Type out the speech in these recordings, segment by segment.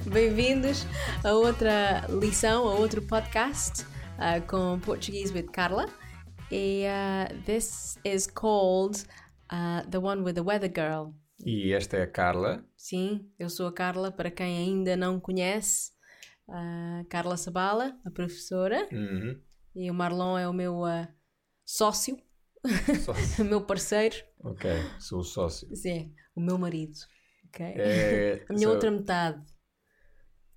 Bem-vindos a outra lição, a outro podcast uh, com Portuguese with Carla. E uh, this is called uh, The One with the Weather Girl. E esta é a Carla. Sim, eu sou a Carla, para quem ainda não conhece. Carla Sabala, a professora. Uhum. E o Marlon é o meu sócio, Sócio. o meu parceiro. ok, sou o sócio. Sim, o meu marido. ok? É, a minha so- outra metade,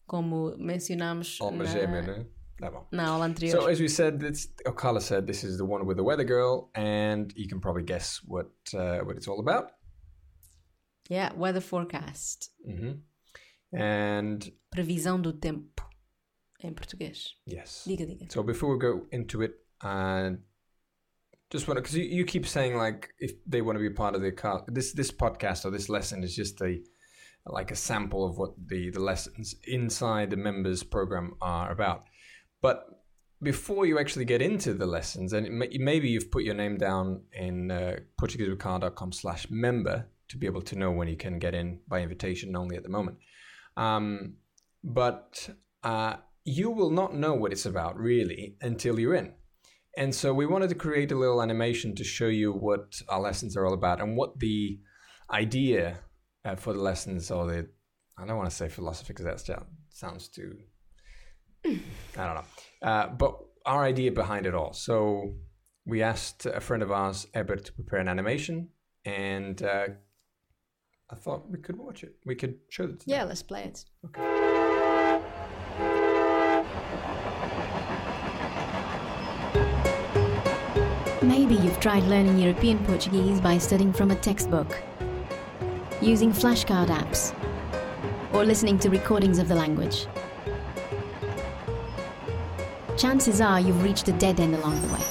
como mencionámos Alma na, gêmea, né? Tá bom. na aula anterior. So as we said, it's, oh, Carla said this is the one with the weather girl, and you can probably guess what uh, what it's all about. yeah, weather forecast. hmm And Previsão do tempo, em português. yes. Diga, diga. So before we go into it, uh, just want to because you, you keep saying like if they want to be part of the car, this this podcast or this lesson is just a like a sample of what the the lessons inside the members program are about. But before you actually get into the lessons, and may, maybe you've put your name down in uh, PortugueseWithCarla.com slash member to be able to know when you can get in by invitation only at the moment. Um, but uh, you will not know what it's about really until you're in. And so we wanted to create a little animation to show you what our lessons are all about and what the idea uh, for the lessons or the I don't want to say philosophy because that sound- sounds too I don't know. Uh, but our idea behind it all. So we asked a friend of ours, Ebert, to prepare an animation, and uh, I thought we could watch it. We could show it. to them. Yeah, let's play it. Maybe you've tried learning European Portuguese by studying from a textbook, using flashcard apps, or listening to recordings of the language. Chances are you've reached a dead end along the way.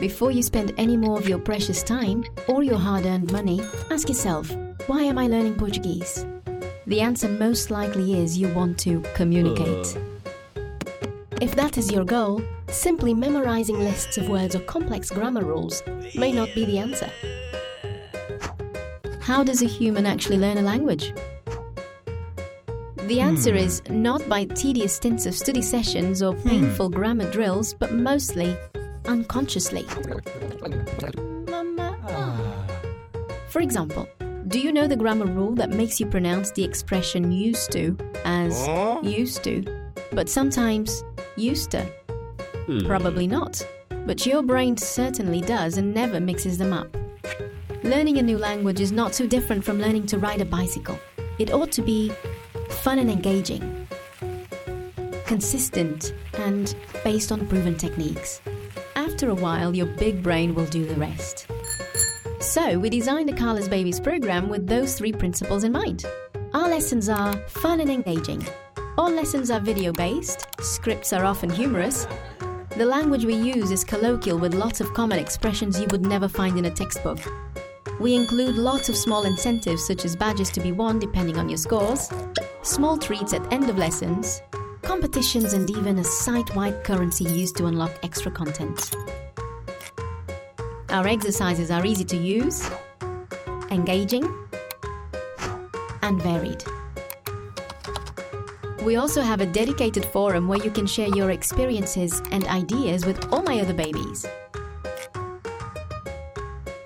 Before you spend any more of your precious time or your hard earned money, ask yourself why am I learning Portuguese? The answer most likely is you want to communicate. Uh. If that is your goal, simply memorizing lists of words or complex grammar rules may not be the answer. How does a human actually learn a language? The answer hmm. is not by tedious stints of study sessions or hmm. painful grammar drills, but mostly unconsciously. Ah. For example, do you know the grammar rule that makes you pronounce the expression used to as oh. used to, but sometimes used to? Hmm. Probably not, but your brain certainly does and never mixes them up. Learning a new language is not too different from learning to ride a bicycle. It ought to be fun and engaging, consistent, and based on proven techniques. After a while, your big brain will do the rest. So, we designed the Carla's Babies program with those three principles in mind. Our lessons are fun and engaging. All lessons are video based, scripts are often humorous. The language we use is colloquial with lots of common expressions you would never find in a textbook. We include lots of small incentives such as badges to be won depending on your scores, small treats at end of lessons, competitions and even a site-wide currency used to unlock extra content. Our exercises are easy to use, engaging, and varied. We also have a dedicated forum where you can share your experiences and ideas with all my other babies.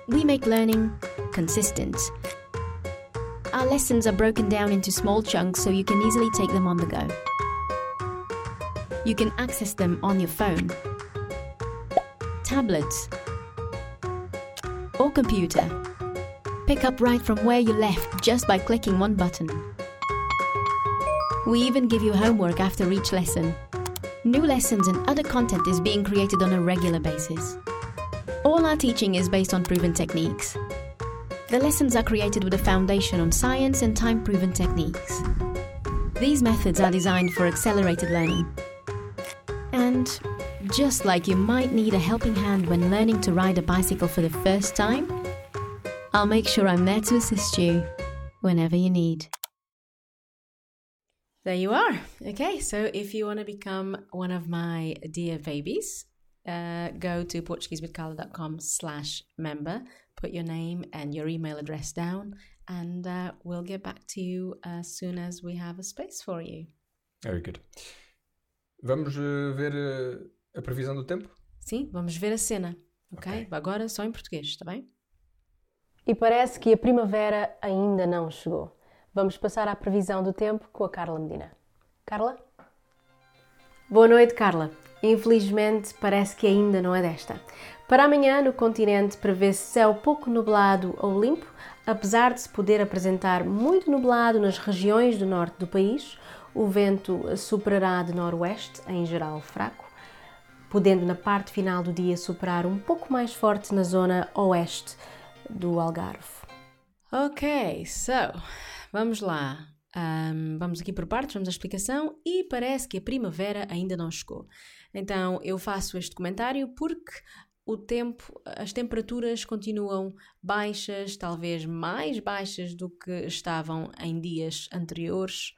We make learning consistent. Our lessons are broken down into small chunks so you can easily take them on the go. You can access them on your phone, tablet, or computer. Pick up right from where you left just by clicking one button. We even give you homework after each lesson. New lessons and other content is being created on a regular basis. All our teaching is based on proven techniques. The lessons are created with a foundation on science and time proven techniques. These methods are designed for accelerated learning. And just like you might need a helping hand when learning to ride a bicycle for the first time, I'll make sure I'm there to assist you whenever you need. There you are. Okay, so if you want to become one of my dear babies, uh, go to portuguesewithcarla.com slash member. put your name and your email address down, and uh, we'll get back to you as soon as we have a space for you. Very good. Vamos eh, ver eh, a previsão do tempo? Sim, vamos ver a cena, ok? Ok. Agora só em português, está bem? E parece que a primavera ainda não chegou. Vamos passar à previsão do tempo com a Carla Medina. Carla? Boa noite, Carla. Infelizmente, parece que ainda não é desta. Para amanhã, no continente, prevê-se céu pouco nublado ou limpo, apesar de se poder apresentar muito nublado nas regiões do norte do país. O vento superará de noroeste, em geral fraco, podendo na parte final do dia superar um pouco mais forte na zona oeste do Algarve. Ok, so, vamos lá. Ahm, vamos aqui por partes, vamos à explicação. E parece que a primavera ainda não chegou. Então eu faço este comentário porque o tempo, as temperaturas continuam baixas, talvez mais baixas do que estavam em dias anteriores.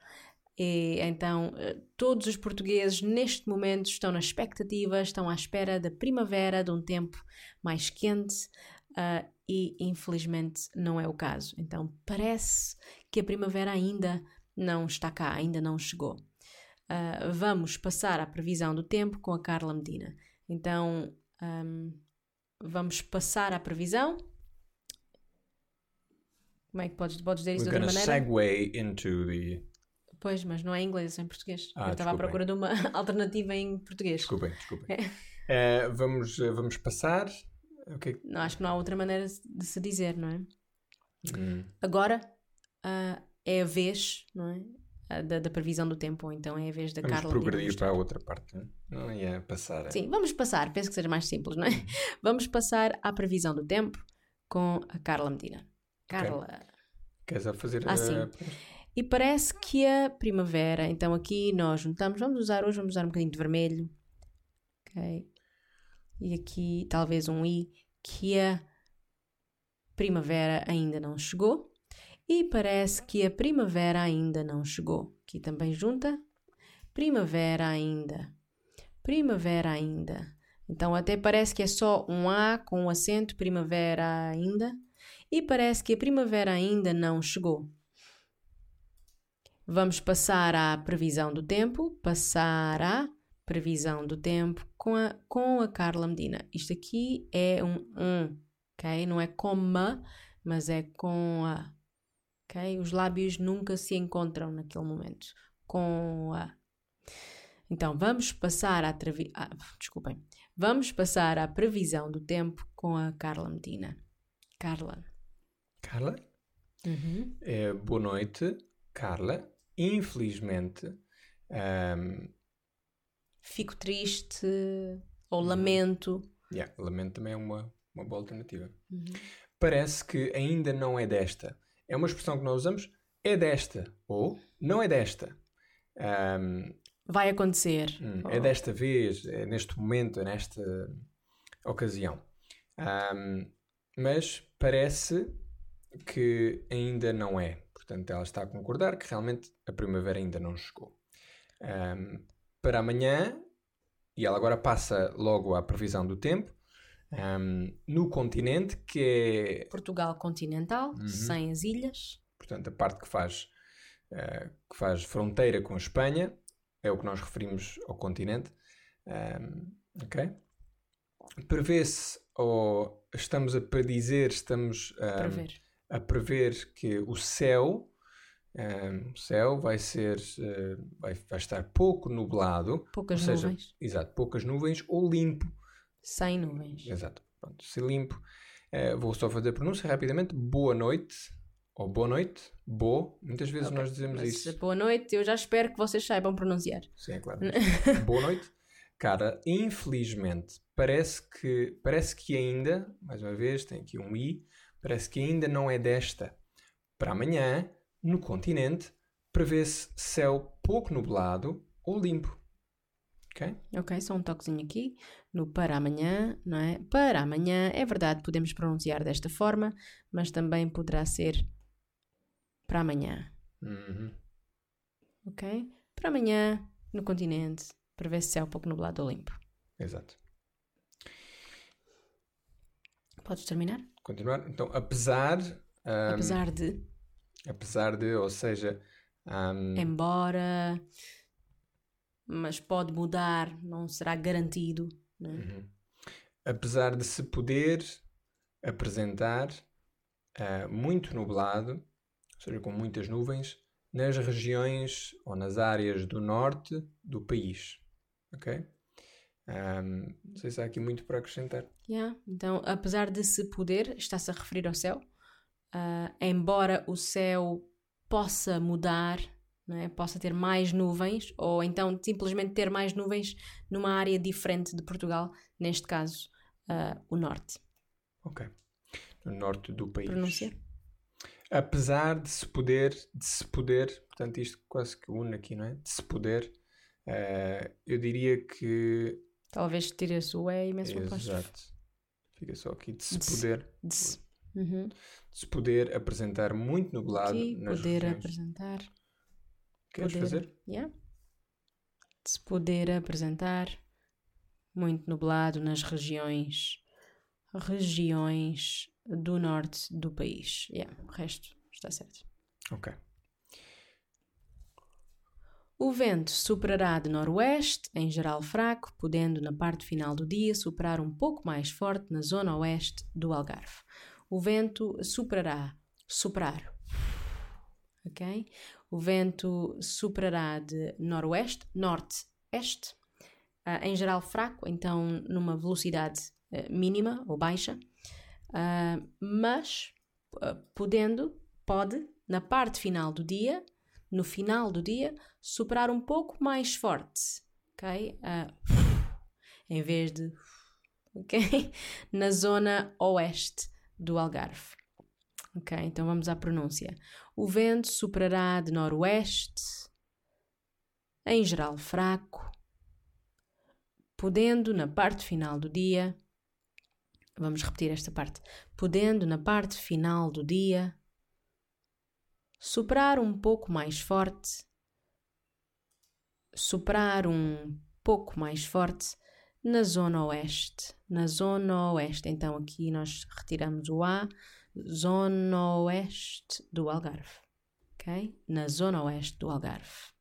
E então eh, todos os portugueses neste momento estão na expectativa, estão à espera da primavera, de um tempo mais quente. Ah, e infelizmente não é o caso. Então parece que a primavera ainda não está cá, ainda não chegou. Ah, vamos passar à previsão do tempo com a Carla Medina. Então ahm, vamos passar à previsão. Como é que podes, podes dizer isso We're de outra maneira? segue into the. Pois, mas não é em inglês, é em português. Ah, Eu estava à procura de uma alternativa em português. Desculpem, desculpem. Eh, vamos, eh, vamos passar. O que que- Não, acho que não há outra maneira de se dizer, não é? Hum, Agora ah, é a vez, não é? Ah, Da, da previsão do tempo, ou então é a vez da Vamos Carla. Medina progredir para a outra parte. né? Não é passar. Sim, vamos passar, penso que seja mais simples, não é? Vamos passar à previsão do tempo com a Carla Medina. Carla. Queres a fazer Ah, sim. E parece que a primavera, então aqui nós juntamos, vamos usar hoje, vamos usar um bocadinho de vermelho. Ok. E aqui talvez um I, que a primavera ainda não chegou. E parece que a primavera ainda não chegou. Aqui também junta. Primavera ainda. Primavera ainda. Então até parece que é só um A com um acento, primavera ainda. E parece que a primavera ainda não chegou. Vamos passar à previsão do tempo. Passar à previsão do tempo com a, com a Carla Medina. Isto aqui é um um, ok? Não é coma, mas é com a. Ok? Os lábios nunca se encontram naquele momento. Com a. Então, vamos passar à... Trevi... Ah, desculpem. Vamos passar à previsão do tempo com a Carla Medina. Carla. Carla? Uhum. Eh, boa noite, Carla. Infelizmente, ehm, Fico triste ou lamento. yeah, lamento também é uma, uma boa alternativa. Uhum. Parece que ainda não é desta. É uma expressão que nós usamos, é desta, ou não é desta. Ehm, Vai acontecer. Hum, Oh. É desta vez, é neste momento, é nesta ocasião. Ahm, mas parece que ainda não é. Portanto, ela está a concordar que realmente a primavera ainda não chegou. Ahm, para amanhã, e ela agora passa logo à previsão do tempo, ahm, no continente, que é Portugal continental, Uhum. sem as ilhas. portanto, a parte que faz, eh, que faz fronteira com a Espanha, é o que nós referimos ao continente. Ahm, ok? Prevê-se, ou estamos a predizer, estamos ver. a prever que o céu, o céu vai ser, eh, vai, vai estar pouco nublado, Poucas ou seja, nuvens. exato, poucas nuvens ou limpo, Sem nuvens. Exato. Pronto, se limpo. Eh, vou só fazer a pronúncia rapidamente. Boa noite. Ou boa noite. Bo. Muitas vezes Ok, nós dizemos Mas, isso. boa noite, eu já espero que vocês saibam pronunciar. Sim, é claro. boa noite. Cara, infelizmente, parece que, parece que ainda, mais uma vez, tem aqui um i, parece que ainda não é desta. Para amanhã, no continente, prevê-se céu pouco nublado ou limpo. Ok? Ok, só um toquezinho aqui no para amanhã, não é? Para amanhã, é verdade, podemos pronunciar desta forma, mas também poderá ser para amanhã, Uhum. ok? Para amanhã, no continente, prevê-se céu pouco nublado ou limpo. Exato. Podes terminar? Continuar. Então, apesar. Um, Apesar de, apesar de, ou seja, um, embora, mas pode mudar, não será garantido. Né? Uhum. apesar de se poder apresentar ah, muito nublado, ou seja, com muitas nuvens, nas regiões ou nas áreas do norte do país. Ok? Um, não sei se há aqui muito para acrescentar. Yeah. Então, apesar de se poder, está-se a referir ao céu. Ah, embora o céu possa mudar, é? possa ter mais nuvens, ou então simplesmente ter mais nuvens numa área diferente de Portugal, neste caso, ah, o norte. Ok. No norte do país. Pronúncia? Apesar de se poder, de se poder, portanto, isto quase que une aqui, não é? De se poder, eh, eu diria que. Talvez tire-se o E e mesmo. Exato. Fica só aqui de se De poder. De se- Uhum. De se poder apresentar muito nublado Aqui, nas poder regiões. apresentar. Queres poder- fazer? Yeah. De se poder apresentar muito nublado nas regiões regiões do norte do país. Yeah, o resto está certo. Ok. O vento soprará de noroeste, em geral fraco, podendo na parte final do dia soprar um pouco mais forte na zona oeste do Algarve. O vento soprará, soprar, ok? O vento soprará de noroeste, norte-este, ah, em geral fraco, então numa velocidade eh, mínima ou baixa, ah, mas podendo, pode, na parte final do dia, no final do dia, soprar um pouco mais forte, ok? Em vez de, ok? Na zona oeste do Algarve. Ok, então vamos à pronúncia. O vento soprará de noroeste, em geral fraco, podendo na parte final do dia. Vamos repetir esta parte. Podendo na parte final do dia soprar um pouco mais forte, soprar um pouco mais forte na zona oeste. Na zona oeste, então aqui nós retiramos o A, zona oeste do Algarve, ok? Na zona oeste do Algarve.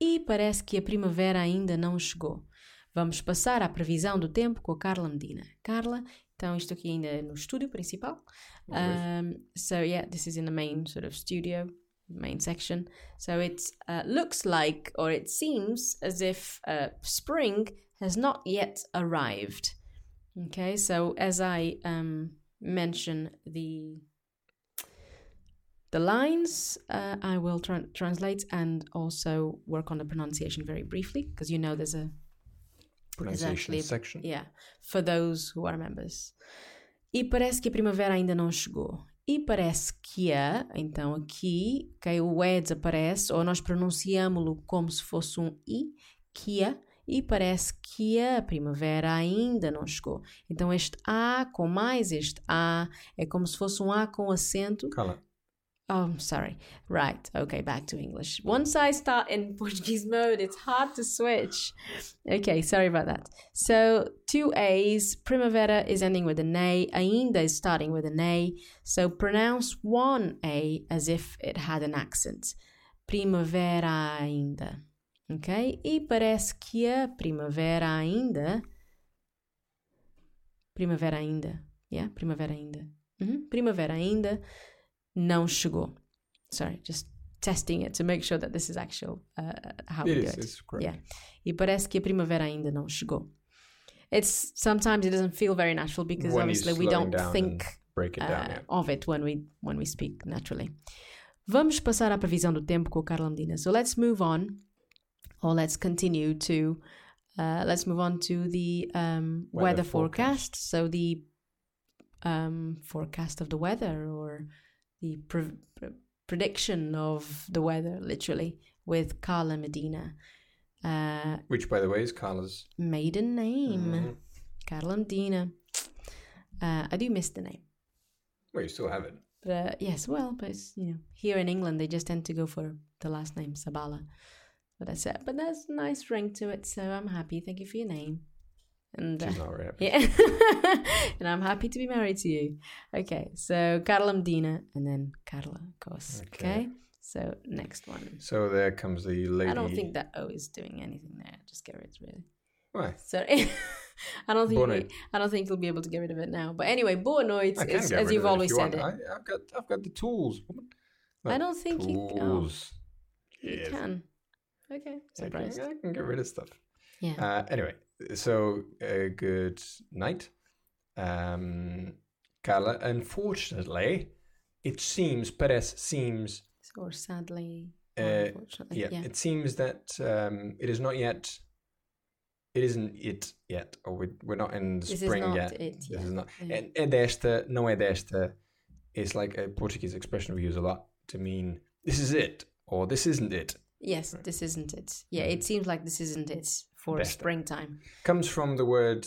E parece que a primavera ainda não chegou. Vamos passar à previsão do tempo com a Carla Medina. Carla, então isto aqui ainda é no estúdio principal. Um, so yeah, this is in the main sort of studio, main section. So it uh, looks like, or it seems as if uh, spring has not yet arrived. Okay, so as I um, mention the the lines, uh, I will tran translate and also work on the pronunciation very briefly because you know there's a Pronunciation actually- section. Yeah, for those who are members. E parece que a primavera ainda não chegou. E parece que a, então aqui, okay, o E desaparece, ou nós pronunciamos-lo como se fosse um I, que a, e parece que a primavera ainda não chegou. Então este A com mais este A é como se fosse um A com acento Cala. Oh, sorry. Right. Okay, back to English. Once I start in Portuguese mode, it's hard to switch. Okay, sorry about that. So, two A's. Primavera is ending with an A. Ainda is starting with an A. So, pronounce one A as if it had an accent. Primavera ainda. Ok? E parece que a primavera ainda. Primavera ainda. Yeah, primavera ainda. Mhm, Primavera ainda não chegou. Sorry, just testing it to make sure that this is actual uh, how we It do is, it. it's correct. Yeah. E parece que a primavera ainda não chegou. It's sometimes it doesn't feel very natural because When obviously we don't think break it down. uh, yeah. of it when we when we speak naturally. Vamos passar à previsão do tempo com a Carla Medina. So let's move on, or let's continue to uh, let's move on to the um, weather, Weather forecast. So the um, forecast of the weather, or the pre- pre- prediction of the weather, literally, with Carla Medina. Uh, Which, by the way, is Carla's. maiden name, Mhm. Carla Medina. Uh, I do miss the name. Well, you still have it. But uh, yes, well, but it's, you know, here in England they just tend to go for the last name Sabala. But that's it. But there's a nice ring to it, so I'm happy. Thank you for your name. And She's uh, not very happy. yeah, and I'm happy to be married to you. Okay, so Carla Medina and then Carla, of course. Okay. Okay. So next one. So there comes the lady. I don't think that O is doing anything there. Just get rid of it, really. Why? Sorry. I don't think we. I don't think you'll be able to get rid of it now. But anyway, boa noite is, as you've of it if always you said want. it. I, I've got I've got the tools. I don't think you, oh, tools. you Yes. can. Okay, I can. I can get rid of stuff. Yeah. Uh, anyway, so uh, good night, um, Carla. Unfortunately, it seems Perez seems or sadly, Uh, unfortunately, yeah, yeah. it seems that um, it is not yet. It isn't it yet, or we, we're not in the This is spring not yet. it This yet, is not. yeah. É, é desta, não é desta. It's like a Portuguese expression we use a lot to mean this is it or this isn't it. Yes, this isn't it. Yeah, it seems like this isn't it for Desta. springtime. Comes from the word,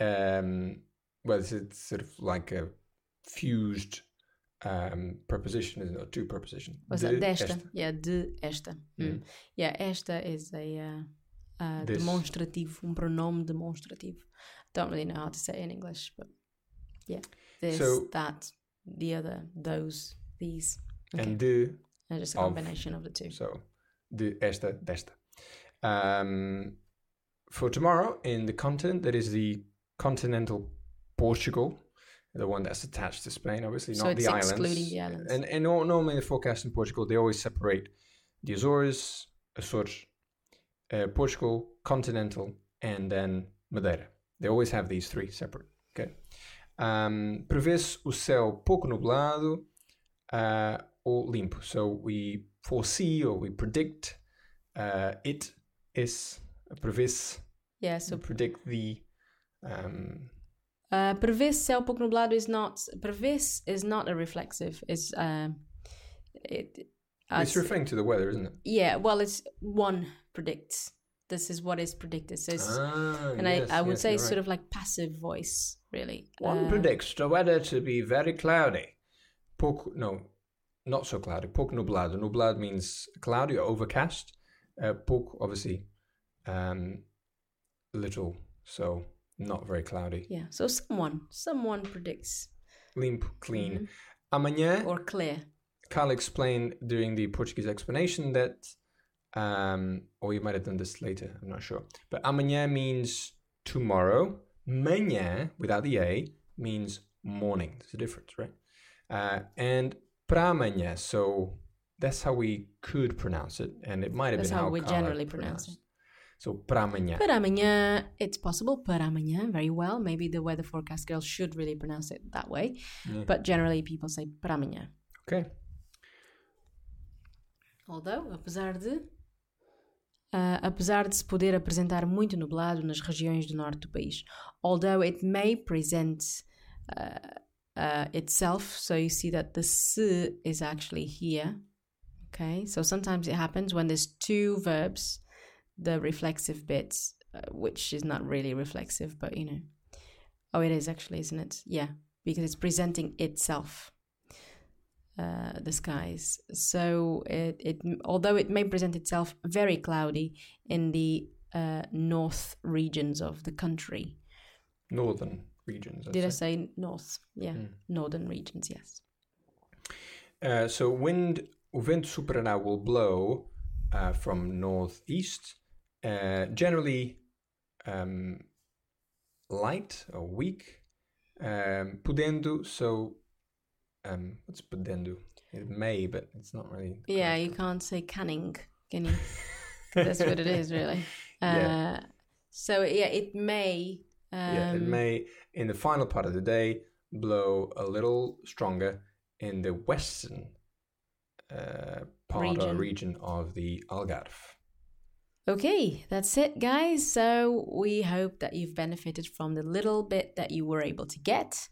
um, well, it's, sort of like a fused um, preposition, isn't it? Or two preposition. Was De that desta? esta. Yeah, de esta. Mm. Yeah, esta is a uh, uh, This. demonstrativo, um pronome demonstrativo. Don't really know how to say it in English, but yeah, this, So- that, the other, those, these. Okay. And de Uh, just a of- combination of the two. So, de esta, desta. Um, for tomorrow in the continent, that is the continental Portugal, the one that's attached to Spain, obviously, So not the islands. excluding the islands. And, and nor- normally the forecast in Portugal, they always separate the Azores, Açores, uh, Portugal, continental, and then Madeira. They always have these three separate. Okay. Um, prevê-se o céu pouco nublado uh, ou limpo. So we foresee or we predict uh, it is prevê-se Yeah, so predict the um, uh, prevê-se céu pouco nublado is not prevê-se is not a reflexive. It's um, it. uh, it's referring to the weather, isn't it? yeah, well, it's one predicts. This is what is predicted. So it's, Ah, and yes, I, I would yes, say it's right. sort of like passive voice, really. One Uh, predicts the weather to be very cloudy. Pouco, no, not so cloudy. Pouco nublado. Nublado means cloudy or overcast. Uh, pouco, obviously, um, little, so not very cloudy. yeah, so someone, someone predicts Limpo, clean. Amanhã, or clear. Carl explained during the Portuguese explanation that, um, or you might have done this later, I'm not sure. But amanhã means tomorrow. Manhã, without the A, means morning. There's a difference, right? Uh, and pra amanhã, so that's how we could pronounce it, and it might have That's been how how, we generally pronounce pronounced So pra amanhã. Para amanhã, it's possible. Para amanhã, very well. Maybe the weather forecast girl should really pronounce it that way. But generally, people say para amanhã. Okay. Although, apesar de. ah, apesar de se poder apresentar muito nublado nas regiões do norte do país. Although it may present uh, uh, itself, so you see that the se is actually here. Okay, so sometimes it happens when there's two verbs, the reflexive bits, uh, which is not really reflexive, but you know. Oh, it is actually, isn't it? Yeah, because it's presenting itself uh, the skies. So it, it although it may present itself very cloudy in the uh, north regions of the country. Northern regions. I'd Did I say. say north? Yeah, northern regions. Yes. Uh, so wind, o vento will blow uh, from northeast, uh, generally um, light or weak, um, podendo. So um, what's pudendo? It may, but it's not really. Yeah, you can't say canning, can you? That's what it is, really. Uh, Yeah. So yeah, it may. Um, yeah, it may in the final part of the day blow a little stronger in the western uh, part or Region. region of the Algarve. Okay, that's it, guys. So we hope that you've benefited from the little bit that you were able to get.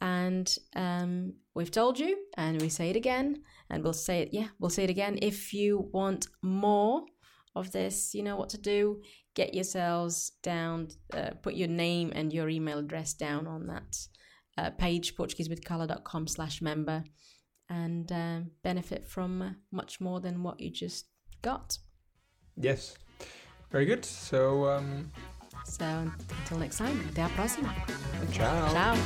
And um, we've told you, and we say it again, and we'll say it, yeah, we'll say it again. If you want more of this, you know what to do. Get yourselves down, uh, put your name and your email address down on that uh, page, portuguesewithcarla.com slash member, and uh, benefit from much more than what you just got. Yes. Very good. So, um, So until next time, até à próxima. Ciao. Ciao.